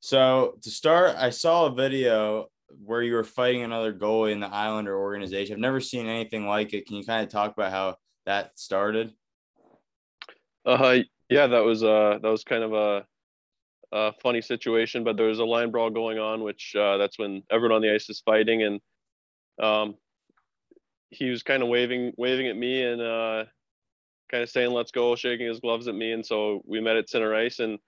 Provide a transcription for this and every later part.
So to start, I saw a video where you were fighting another goalie in the Islander organization. I've never seen anything like it. Can you kind of talk about how that started? Uh, yeah, that was uh that was kind of a, a funny situation, but there was a line brawl going on, which uh, that's when everyone on the ice is fighting, and um, he was kind of waving waving at me and uh, kind of saying "Let's go," shaking his gloves at me, and so we met at center ice, and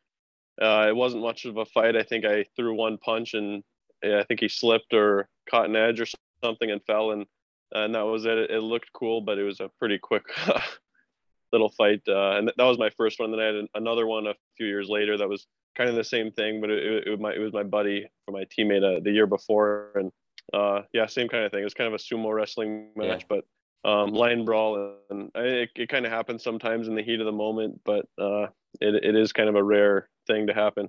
uh, it wasn't much of a fight. I think I threw one punch, and I think he slipped or caught an edge or something and fell, and and that was it. It, looked cool, but it was a pretty quick little fight, uh, and that was my first one. Then I had another one a few years later that was kind of the same thing, but it, it, it was my it was my buddy for my teammate uh, the year before, and uh, yeah, same kind of thing. It was kind of a sumo wrestling match, yeah. but um, line brawl, and it, it kind of happens sometimes in the heat of the moment, but uh, it, it is kind of a rare thing to happen.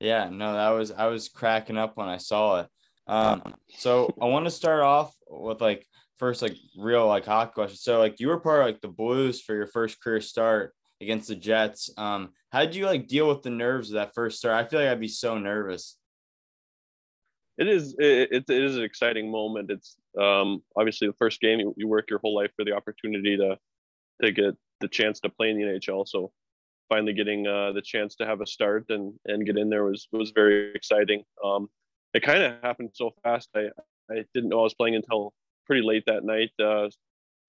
Yeah, no, that was I was cracking up when I saw it. Um, so I want to start off with like first like real like hot question. So like you were part of like the Blues for your first career start against the Jets. Um, how did you like deal with the nerves of that first start? I feel like I'd be so nervous it is it, it is an exciting moment. It's um, obviously the first game you, you work your whole life for the opportunity to to get the chance to play in the NHL. So finally getting uh, the chance to have a start and and get in there was was very exciting. Um, it kind of happened so fast. I I didn't know I was playing until pretty late that night, uh,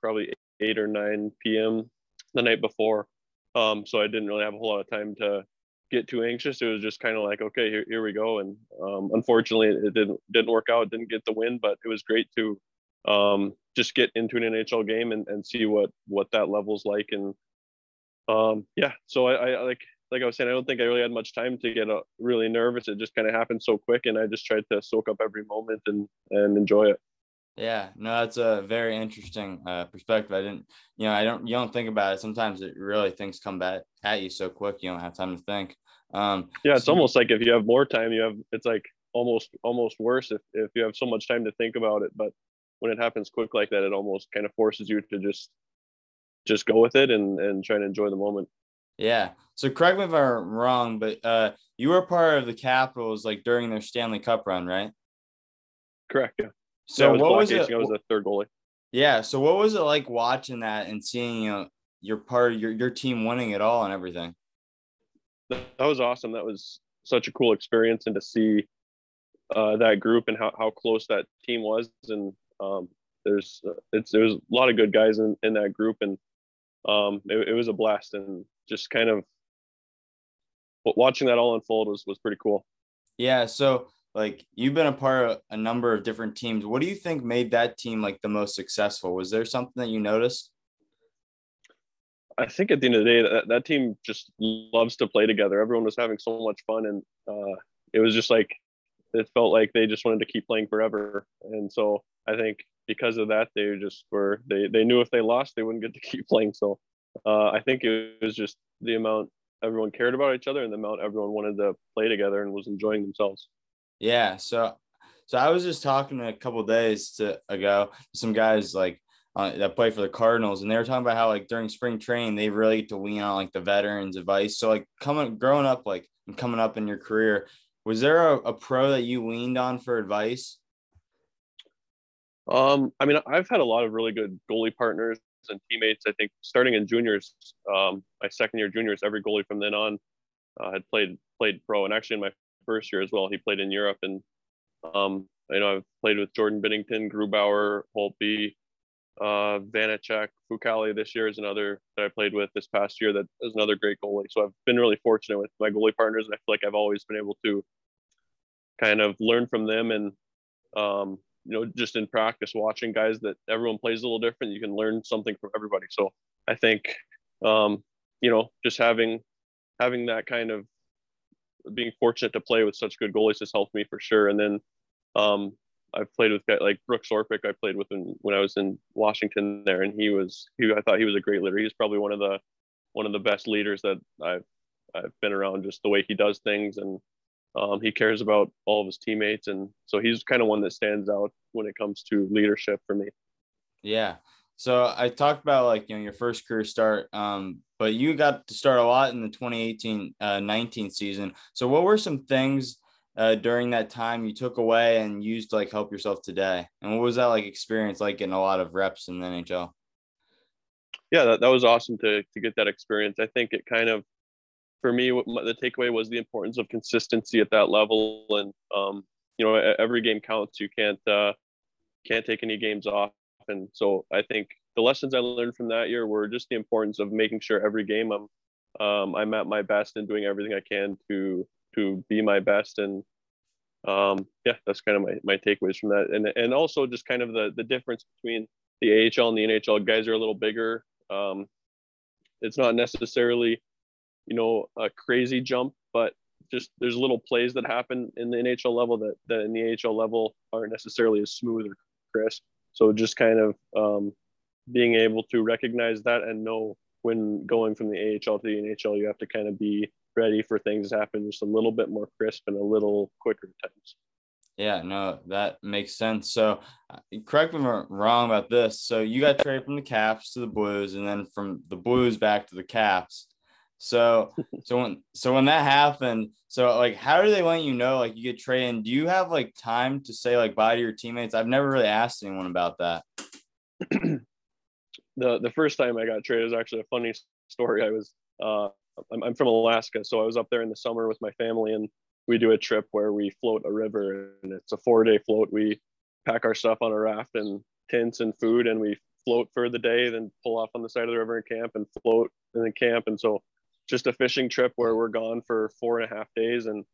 probably eight or nine p.m. the night before. Um, so I didn't really have a whole lot of time to get too anxious. It was just kind of like, okay, here, here we go. And um, unfortunately, it didn't didn't work out. Didn't get the win, but it was great to um, just get into an NHL game and, and see what what that level's like. And um, yeah, so I, I like like I was saying, I don't think I really had much time to get uh, really nervous. It just kind of happened so quick, and I just tried to soak up every moment and and enjoy it. Yeah, no, that's a very interesting uh, perspective. I didn't, you know, I don't, you don't think about it. Sometimes it really things come back at you so quick, you don't have time to think. Um, yeah, it's so, almost like if you have more time, you have it's like almost almost worse if if you have so much time to think about it. But when it happens quick like that, it almost kind of forces you to just just go with it and and try to enjoy the moment. Yeah. So correct me if I'm wrong, but uh, you were part of the Capitals like during their Stanley Cup run, right? Correct. Yeah. So was what was it? I was the third goalie. Yeah. So what was it like watching that and seeing you know your part your your team winning it all and everything? that was awesome. That was such a cool experience, and to see uh, that group and how, how close that team was. And um, there's uh, it's there was a lot of good guys in, in that group, and um, it, it was a blast. And just kind of watching that all unfold was was pretty cool. Yeah. So like you've been a part of a number of different teams. What do you think made that team like the most successful? Was there something that you noticed? I think at the end of the day, that, that team just loves to play together. Everyone was having so much fun, and uh, it was just like it felt like they just wanted to keep playing forever. And so I think because of that, they just were they they knew if they lost, they wouldn't get to keep playing. So uh, I think it was just the amount everyone cared about each other and the amount everyone wanted to play together and was enjoying themselves. Yeah. So so I was just talking a couple days to, ago, some guys like uh, that play for the Cardinals, and they were talking about how like during spring training they really get to lean on like the veterans' advice. So like coming growing up like and coming up in your career, was there a, a pro that you leaned on for advice? Um, I mean, I've had a lot of really good goalie partners and teammates. I think starting in juniors, um, my second year juniors, every goalie from then on uh, had played played pro, and actually in my first year as well, he played in Europe. And um, you know, I've played with Jordan Binnington, Grubauer, Holtby, uh, Vanecek, Fucale this year is another that I played with this past year that is another great goalie. So I've been really fortunate with my goalie partners, and I feel like I've always been able to kind of learn from them and um, you know just in practice watching guys that everyone plays a little different you can learn something from everybody so i think um, you know just having having that kind of being fortunate to play with such good goalies has helped me for sure and then um, I've played with guys like Brooks Orpik. I played with him when I was in Washington there, and he was he. I thought he was a great leader. He's probably one of the one of the best leaders that I've I've been around. Just the way he does things, and um, he cares about all of his teammates, and so he's kind of one that stands out when it comes to leadership for me. Yeah. So I talked about like you know your first career start, um, but you got to start a lot in the 2018 uh, 19 season. So what were some things uh, during that time you took away and used to like help yourself today? And what was that like experience like getting a lot of reps in the NHL? Yeah, that, that was awesome to, to get that experience. I think it kind of, for me, the takeaway was the importance of consistency at that level. And, um, you know, every game counts. You can't, uh, can't take any games off. And so I think the lessons I learned from that year were just the importance of making sure every game I'm um, I'm at my best and doing everything I can to to be my best. And um, yeah, that's kind of my, my takeaways from that. And and also just kind of the the difference between the AHL and the NHL. Guys are a little bigger. Um, it's not necessarily, you know, a crazy jump, but just there's little plays that happen in the NHL level that, that in the AHL level aren't necessarily as smooth or crisp. So just kind of um, being able to recognize that and know when going from the AHL to the NHL, you have to kind of be ready for things to happen just a little bit more crisp and a little quicker times. Yeah, no, that makes sense. So, uh, correct me if I'm wrong about this. So, you got traded from the Caps to the Blues, and then from the Blues back to the Caps. So, so when so when that happened, so like, how do they let you know like you get traded? And do you have like time to say like bye to your teammates? I've never really asked anyone about that. the the first time I got traded was actually a funny story. I was uh, I'm, I'm from Alaska, so I was up there in the summer with my family, and we do a trip where we float a river, and it's a four day float. We pack our stuff on a raft and tents and food, and we float for the day, then pull off on the side of the river and camp, and float and then camp, and so just a fishing trip where we're gone for four and a half days, and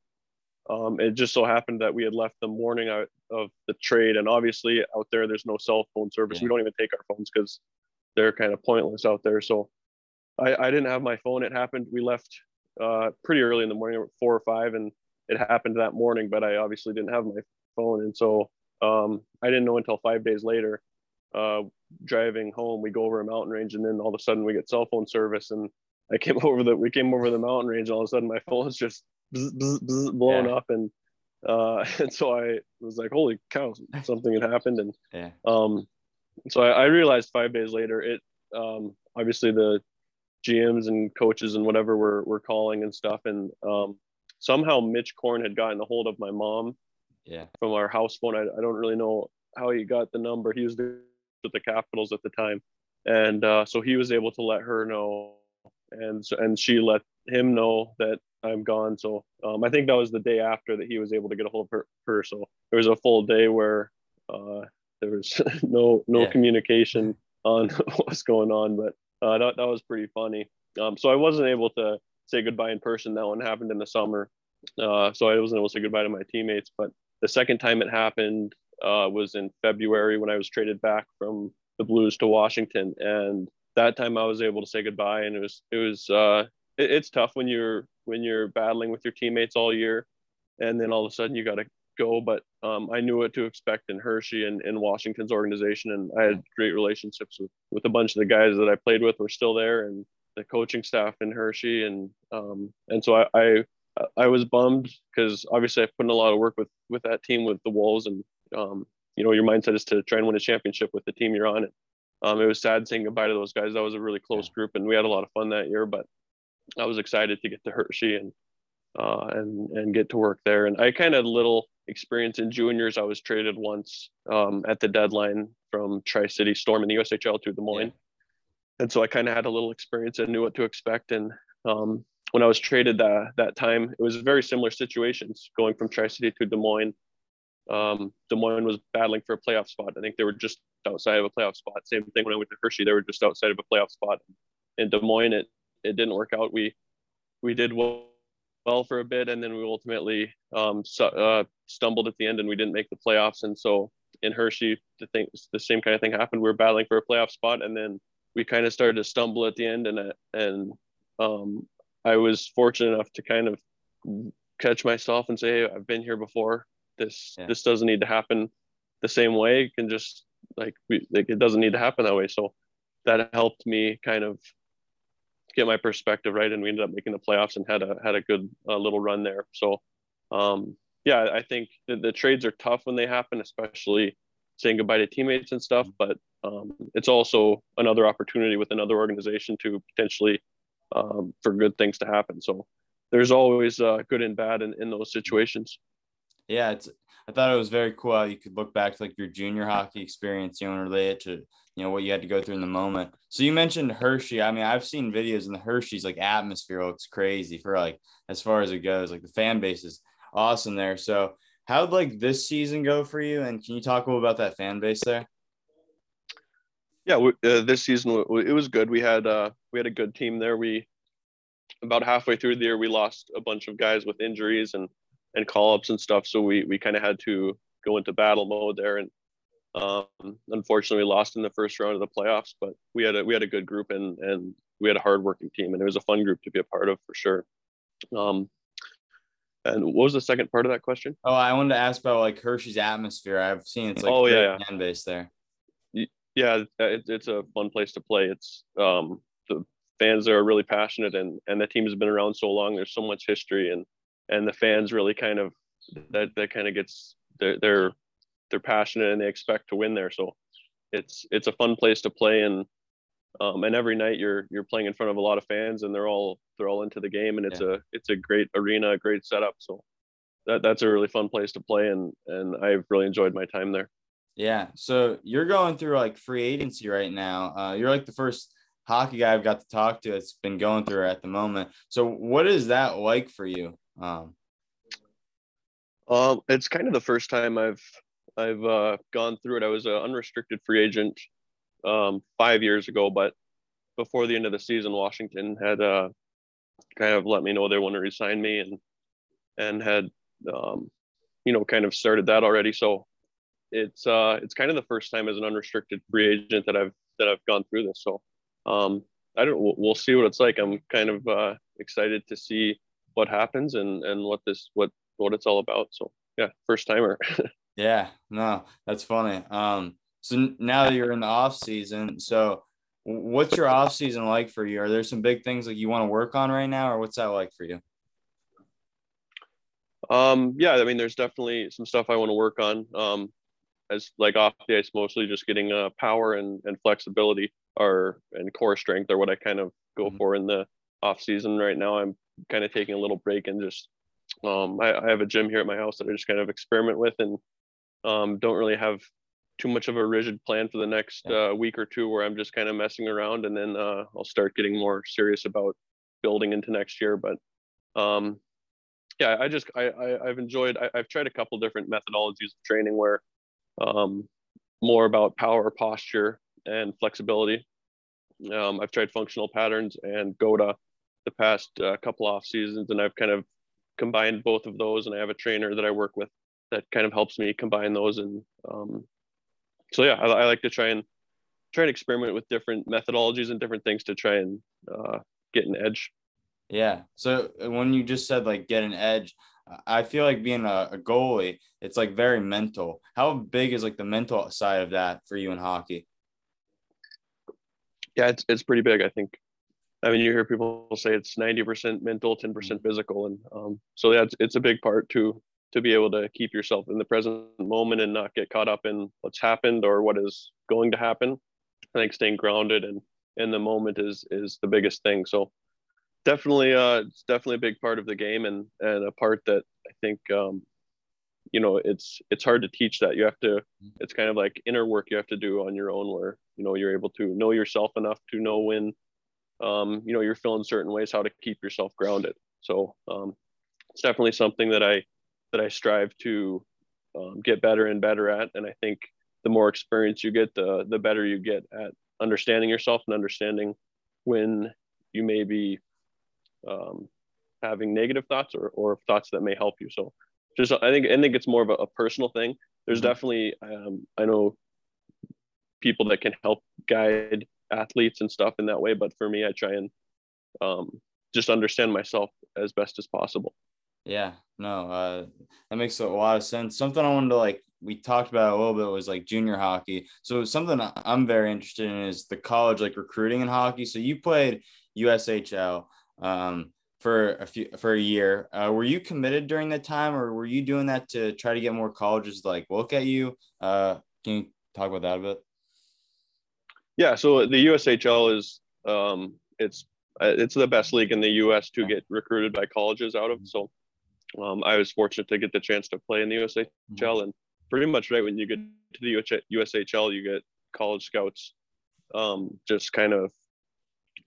um, it just so happened that we had left the morning out of the trade, and obviously out there, there's no cell phone service. Yeah. We don't even take our phones because they're kind of pointless out there. So I, I didn't have my phone. It happened. We left uh, pretty early in the morning, four or five, and it happened that morning. But I obviously didn't have my phone, and so um, I didn't know until five days later. Uh, driving home, we go over a mountain range, and then all of a sudden we get cell phone service. And I came over the we came over the mountain range, and all of a sudden my phone is just bzz, bzz, bzz, blown yeah. up, and uh, and so I was like, "Holy cow, something had happened!" And yeah. um, so I, I, realized five days later, it um, obviously the GMs and coaches and whatever were, were calling and stuff. And um, somehow Mitch Korn had gotten a hold of my mom yeah. from our house phone. I, I don't really know how he got the number. He was with the Capitals at the time. And uh, so he was able to let her know. And, and she let him know that I'm gone. So um, I think that was the day after that he was able to get a hold of her. her. So there was a full day where uh, there was no no yeah. communication on what's going on, but uh, that that was pretty funny. Um, so I wasn't able to say goodbye in person. That one happened in the summer, uh, so I wasn't able to say goodbye to my teammates. But the second time it happened uh, was in February when I was traded back from the Blues to Washington, and that time I was able to say goodbye. And it was it was uh, it, it's tough when you're when you're battling with your teammates all year, and then all of a sudden you got to go, but um, I knew what to expect in Hershey and in Washington's organization, and I had great relationships with with a bunch of the guys that I played with were still there, and the coaching staff in Hershey, and um, and so I, I I was bummed because obviously I put in a lot of work with with that team with the Wolves, and um, you know your mindset is to try and win a championship with the team you're on. And, um, it was sad saying goodbye to those guys. That was a really close group, and we had a lot of fun that year. But I was excited to get to Hershey and uh, and and get to work there. And I kind of little experience in juniors. I was traded once um, at the deadline from Tri City Storm in the USHL to Des Moines. Yeah. And so I kind of had a little experience and knew what to expect. And um, when I was traded that, that time, it was very similar situations going from Tri City to Des Moines. Um, Des Moines was battling for a playoff spot. I think they were just outside of a playoff spot. Same thing when I went to Hershey, they were just outside of a playoff spot. In Des Moines, it, it didn't work out. We we did well well for a bit, and then we ultimately um, so, uh, stumbled at the end, and we didn't make the playoffs. And so in Hershey, the thing, the same kind of thing happened. We were battling for a playoff spot, and then we kind of started to stumble at the end, and uh, and um, I was fortunate enough to kind of catch myself and say, hey, I've been here before. This yeah. this doesn't need to happen the same way. It can just like we, like it doesn't need to happen that way. So that helped me kind of get my perspective right, and we ended up making the playoffs and had a had a good uh, little run there. So, um, yeah, I think the, the, trades are tough when they happen, especially saying goodbye to teammates and stuff. But um, it's also another opportunity with another organization to potentially um, for good things to happen. So there's always uh, good and bad in, in those situations. Yeah, it's I thought it was very cool how you could look back to like your junior hockey experience, you know, and relate it to you know what you had to go through in the moment. So you mentioned Hershey. I mean, I've seen videos and the Hershey's like atmosphere looks crazy for like as far as it goes. Like the fan base is awesome there. So how'd like this season go for you? And can you talk a little about that fan base there? Yeah, uh, this season it was good. We had uh, we had a good team there. We about halfway through the year we lost a bunch of guys with injuries and and call ups and stuff. So we we kind of had to go into battle mode there. And um, unfortunately, we lost in the first round of the playoffs. But we had a we had a good group and and we had a hardworking team, and it was a fun group to be a part of for sure. Um, and what was the second part of that question? Oh, I wanted to ask about like Hershey's atmosphere. I've seen it's like oh yeah, fan base there. Yeah, it, it's a fun place to play. It's um, the fans there are really passionate, and and the team has been around so long. There's so much history, and and the fans really kind of that that kind of gets they're they're they're passionate and they expect to win there. So it's it's a fun place to play and um, and every night you're you're playing in front of a lot of fans and they're all they're all into the game and it's yeah. a it's a great arena, a great setup. So that that's a really fun place to play and and I've really enjoyed my time there. Yeah. So you're going through like free agency right now. Uh, you're like the first hockey guy I've got to talk to that's been going through at the moment. So what is that like for you? Um, um, it's kind of the first time I've I've uh, gone through it. I was an unrestricted free agent um, five years ago, but before the end of the season, Washington had uh, kind of let me know they want to resign me and and had um, you know kind of started that already. So it's uh, it's kind of the first time as an unrestricted free agent that I've that I've gone through this. So um, I don't. We'll see what it's like. I'm kind of uh, excited to see what happens and and what this what what it's all about. So yeah, first timer. yeah, no, that's funny. Um, so now that you're in the off season, so what's your off season like for you? Are there some big things that you want to work on right now, or what's that like for you? Um, yeah, I mean, there's definitely some stuff I want to work on. Um, as like off the ice, mostly just getting uh, power and, and flexibility or and core strength are what I kind of go mm-hmm. for in the off season right now. I'm kind of taking a little break and just um, I, I, have a gym here at my house that I just kind of experiment with and um, don't really have too much of a rigid plan for the next uh, week or two where I'm just kind of messing around and then uh, I'll start getting more serious about building into next year. But um, yeah, I just I, I have enjoyed I, have tried a couple different methodologies of training where um, more about power, posture, and flexibility. Um, I've tried functional patterns and GOATA the past uh, couple off seasons, and I've kind of combined both of those. And I have a trainer that I work with that kind of helps me combine those. And um, so yeah, I, I, like to try and try and experiment with different methodologies and different things to try and uh, get an edge. Yeah. So uh, when you just said like get an edge, I feel like being a, a goalie, it's like very mental. How big is like the mental side of that for you in hockey? Yeah, it's it's pretty big. I think I mean, you hear people say it's 90% mental, 10% mm-hmm. physical. And um, so that's, it's a big part to, to be able to keep yourself in the present moment and not get caught up in what's happened or what is going to happen. I think staying grounded and in the moment is, is the biggest thing. So definitely, uh, it's definitely a big part of the game and, and a part that I think, um, you know, it's, it's hard to teach that you have to, it's kind of like inner work you have to do on your own where, you know, you're able to know yourself enough to know when, um, you know you're feeling certain ways how to keep yourself grounded so um, it's definitely something that i that i strive to um, get better and better at and i think the more experience you get the the better you get at understanding yourself and understanding when you may be um, having negative thoughts or, or thoughts that may help you so just i think i think it's more of a, a personal thing there's mm-hmm. definitely um, i know people that can help guide athletes and stuff in that way. But for me, I try and um, just understand myself as best as possible. Yeah, no, uh, that makes a lot of sense. Something I wanted to like, we talked about a little bit was like junior hockey. So something I'm very interested in is the college like recruiting in hockey. So you played USHL um, for a few for a year. Uh, were you committed during that time, or were you doing that to try to get more colleges to like look at you? Uh, can you talk about that a bit? Yeah, so the USHL is um, it's uh, it's the best league in the U.S. to get recruited by colleges out of. So um, I was fortunate to get the chance to play in the USHL, mm-hmm. and pretty much right when you get to the USHL, you get college scouts, um, just kind of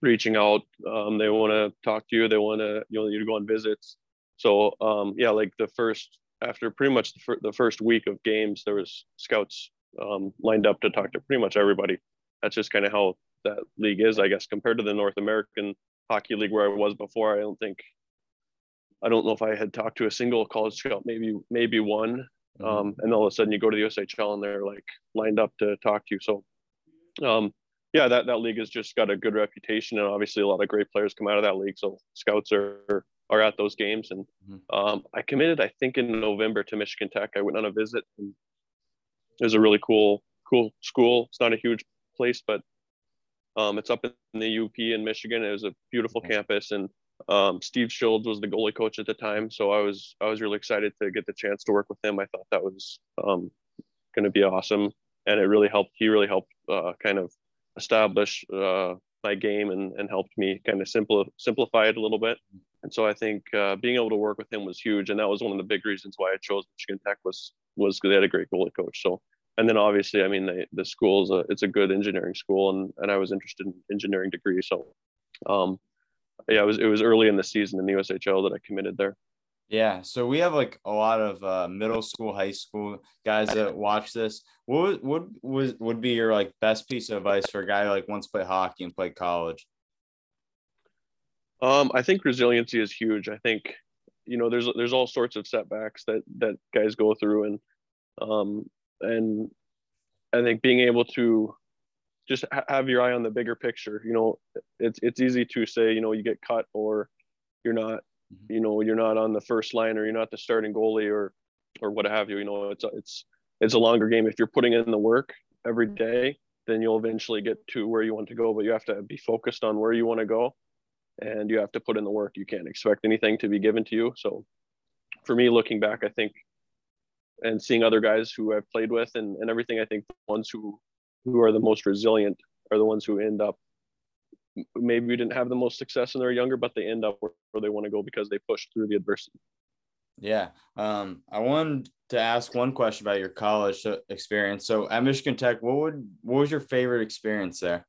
reaching out. Um, they want to talk to you. They want to you know you to go on visits. So um, yeah, like the first after pretty much the, fir- the first week of games, there was scouts um, lined up to talk to pretty much everybody. That's just kind of how that league is, I guess, compared to the North American Hockey League where I was before. I don't think I don't know if I had talked to a single college scout, maybe maybe one, mm-hmm. um, and all of a sudden you go to the USHL and they're like lined up to talk to you. So, um, yeah, that that league has just got a good reputation, and obviously a lot of great players come out of that league. So scouts are are at those games, and mm-hmm. um, I committed, I think, in November to Michigan Tech. I went on a visit, and it was a really cool cool school. It's not a huge place, but um, it's up in the UP in Michigan. It was a beautiful campus, and um, Steve Shields was the goalie coach at the time, so I was I was really excited to get the chance to work with him. I thought that was um, going to be awesome, and it really helped. He really helped uh, kind of establish uh, my game and, and helped me kind of simple simplify it a little bit. And so I think uh, being able to work with him was huge, and that was one of the big reasons why I chose Michigan Tech was was they had a great goalie coach. So and then obviously, I mean, the the school is a it's a good engineering school, and and I was interested in engineering degree, so um, yeah, it was it was early in the season in the USHL that I committed there. Yeah, so we have like a lot of uh, middle school, high school guys that watch this. What would would would be your like best piece of advice for a guy who like wants to play hockey and play college? Um, I think resiliency is huge. I think you know there's there's all sorts of setbacks that that guys go through, and um, and I think being able to just have your eye on the bigger picture. You know, it's it's easy to say, you know, you get cut or you're not, mm-hmm. you know, you're not on the first line or you're not the starting goalie or or what have you. You know, it's it's it's a longer game. If you're putting in the work every day, then you'll eventually get to where you want to go. But you have to be focused on where you want to go, and you have to put in the work. You can't expect anything to be given to you. So, for me, looking back, I think and seeing other guys who I've played with and, and everything, I think the ones who who are the most resilient are the ones who end up maybe we didn't have the most success when they're younger, but they end up where, they want to go because they pushed through the adversity. Yeah. Um, I wanted to ask one question about your college experience. So at Michigan Tech, what would what was your favorite experience there?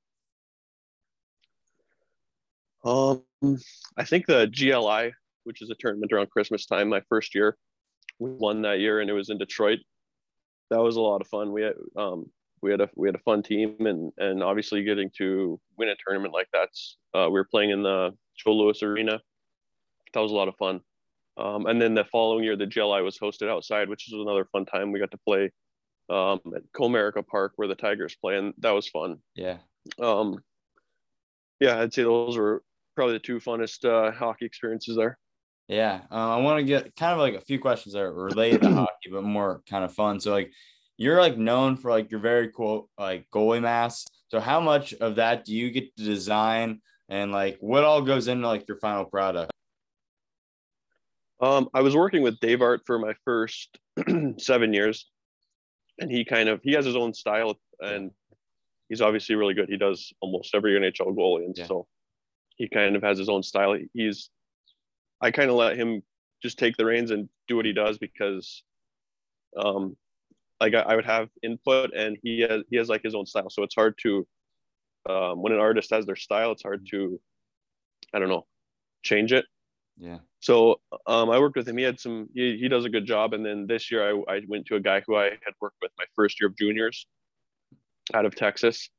Um, I think the GLI, which is a tournament around Christmas time, my first year, we won that year, and it was in Detroit. That was a lot of fun. We had um, we had a we had a fun team, and and obviously getting to win a tournament like that's uh, we were playing in the Joe Louis Arena. That was a lot of fun. Um, and then the following year, the GLI was hosted outside, which was another fun time. We got to play um, at Comerica Park where the Tigers play, and that was fun. Yeah. Um, yeah, I'd say those were probably the two funnest uh, hockey experiences there. Yeah, uh, I want to get kind of like a few questions that are related to hockey, but more kind of fun. So, like, you're like known for like your very cool like goalie mask. So, how much of that do you get to design, and like what all goes into like your final product? Um, I was working with Dave Art for my first seven years, and he kind of he has his own style, and he's obviously really good. He does almost every NHL goalie, and yeah. so he kind of has his own style. He's I kind of let him just take the reins and do what he does because um like I, I, would have input and he has he has like his own style. So it's hard to um, when an artist has their style it's hard to i don't know change it. Yeah. So um, i worked with him. He had some he, he does a good job. And then this year I, I went to a guy who i had worked with my first year of juniors out of texas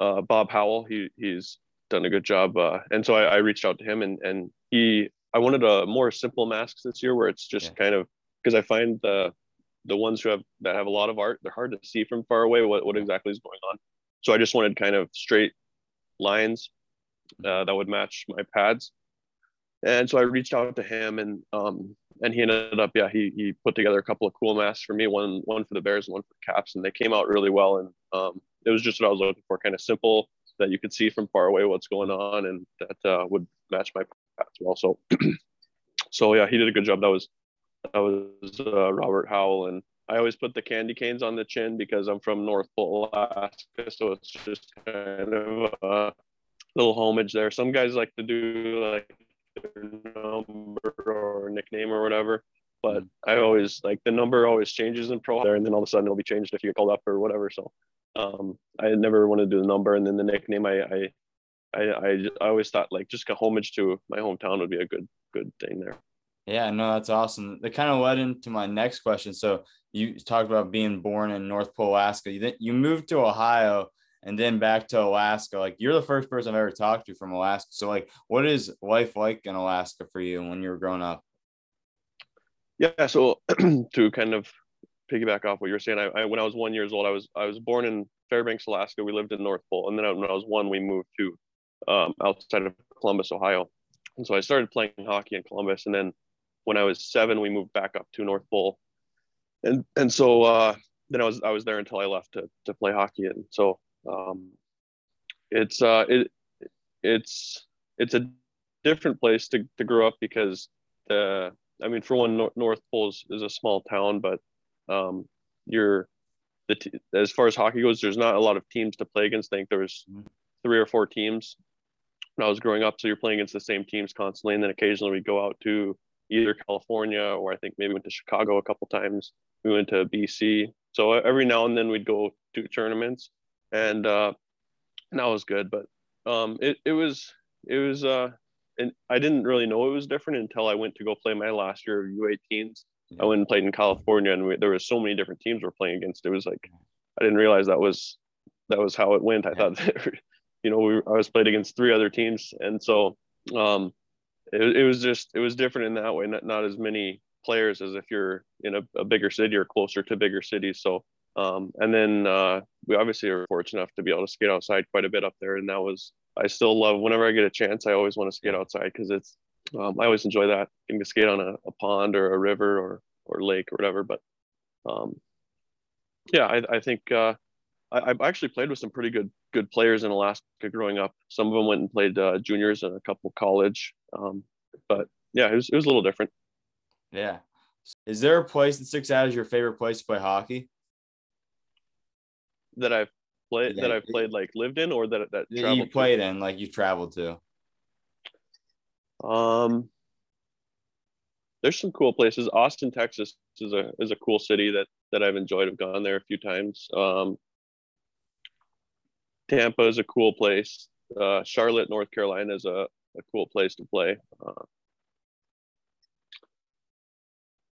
uh, bob howell. He he's done a good job uh, and so I, I reached out to him and and he I wanted a more simple masks this year where it's just yeah. kind of because I find the the ones who have that have a lot of art they're hard to see from far away what, what exactly is going on. So I just wanted kind of straight lines uh, that would match my pads. And so I reached out to him and um and he ended up yeah he he put together a couple of cool masks for me one one for the Bears and one for the Caps and they came out really well and um it was just what I was looking for kind of simple that you could see from far away what's going on and that uh, would match my as well. So, so yeah, he did a good job. That was that was uh, Robert Howell, and I always put the candy canes on the chin because I'm from North Pole, Alaska, so it's just kind of a little homage there. Some guys like to do like their number or nickname or whatever. but mm-hmm. I always like the number always changes in pro there, and then all of a sudden it'll be changed if you get called up or whatever. So um, I never wanted to do the number, and then the nickname I I I, I, I always thought like just a homage to my hometown would be a good good thing there. Yeah, no, that's awesome. That kind of led into my next question. So you talked about being born in North Pole, Alaska. You, then you moved to Ohio and then back to Alaska. Like you're the first person I've ever talked to from Alaska. So like, what is life like in Alaska for you when you were growing up? Yeah, so to kind of piggyback off what you were saying, I, I, when I was one years old, I was I was born in Fairbanks, Alaska. We lived in North Pole, and then when I was one, we moved to um, outside of Columbus, Ohio. And so I started playing hockey in Columbus, and then when I was seven, we moved back up to North Pole, and and so uh, then I was I was there until I left to to play hockey, and so um, it's uh it it's it's a different place to to grow up because the I mean for one North Pole is, is a small town, but um, you're the t- as far as hockey goes, there's not a lot of teams to play against. I think there's mm-hmm. three or four teams when I was growing up. So you're playing against the same teams constantly, and then occasionally we go out to either California or I think maybe went to Chicago a couple times. We went to BC. So every now and then we'd go to tournaments, and uh, and that was good. But um, it it was it was uh, and I didn't really know it was different until I went to go play my last year of U18s. I went and played in California, and we, there was so many different teams we're playing against. It was like I didn't realize that was that was how it went. I thought that, you know we I was played against three other teams, and so um, it, it was just it was different in that way. Not not as many players as if you're in a, a bigger city or closer to bigger cities. So um, and then uh, we obviously are fortunate enough to be able to skate outside quite a bit up there, and that was I still love whenever I get a chance. I always want to skate outside because it's um, I always enjoy that getting to skate on a, a, pond or a river or or lake or whatever. But um, yeah, I, I think uh, I, actually played with some pretty good good players in Alaska growing up. Some of them went and played uh, juniors and a couple college. Um, but yeah, it was it was a little different. Yeah. Is there a place that sticks out as your favorite place to play hockey? That I've played yeah. that I've played like lived in or that that you played to? in like you traveled to. Um, there's some cool places. Austin, Texas is a is a cool city that that I've enjoyed. I've gone there a few times. Um, Tampa is a cool place. Uh, Charlotte, North Carolina is a, a cool place to play. Uh,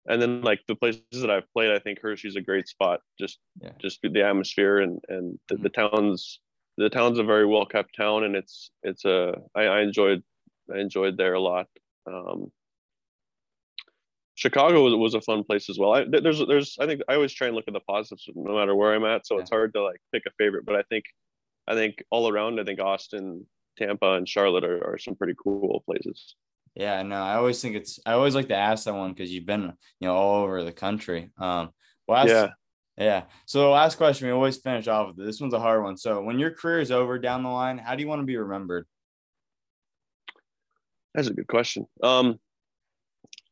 and then like the places that I've played, I think Hershey's a great spot. Just yeah. just the atmosphere and and the, mm-hmm. the town's the town's a very well kept town, and it's it's a I, I enjoyed I enjoyed there a lot. Um, Chicago was, was a fun place as well. I, there's there's I think I always try and look at the positives no matter where I'm at, so yeah. it's hard to like pick a favorite. But I think I think all around, I think Austin, Tampa, and Charlotte are, are some pretty cool places. Yeah, no, I always think it's I always like to ask that one because you've been you know all over the country. Um, well, yeah, yeah. So the last question we always finish off with this one's a hard one. So when your career is over down the line, how do you want to be remembered? That's a good question. Um,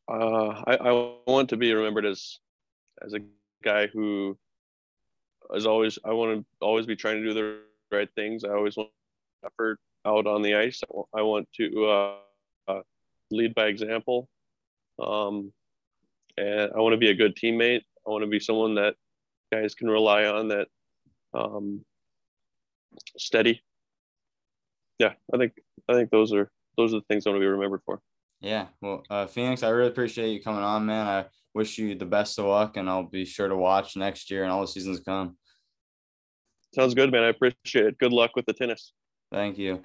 uh, I, I want to be remembered as as a guy who is always I want to always be trying to do the right things. I always want effort out on the ice. I want to uh, uh, lead by example, um, and I want to be a good teammate. I want to be someone that guys can rely on. That um, steady. Yeah, I think I think those are those are the things I want to be remembered for. Yeah. Well, uh, Phoenix, I really appreciate you coming on, man. I wish you the best of luck, and I'll be sure to watch next year and all the seasons come. Sounds good, man. I appreciate it. Good luck with the tennis. Thank you.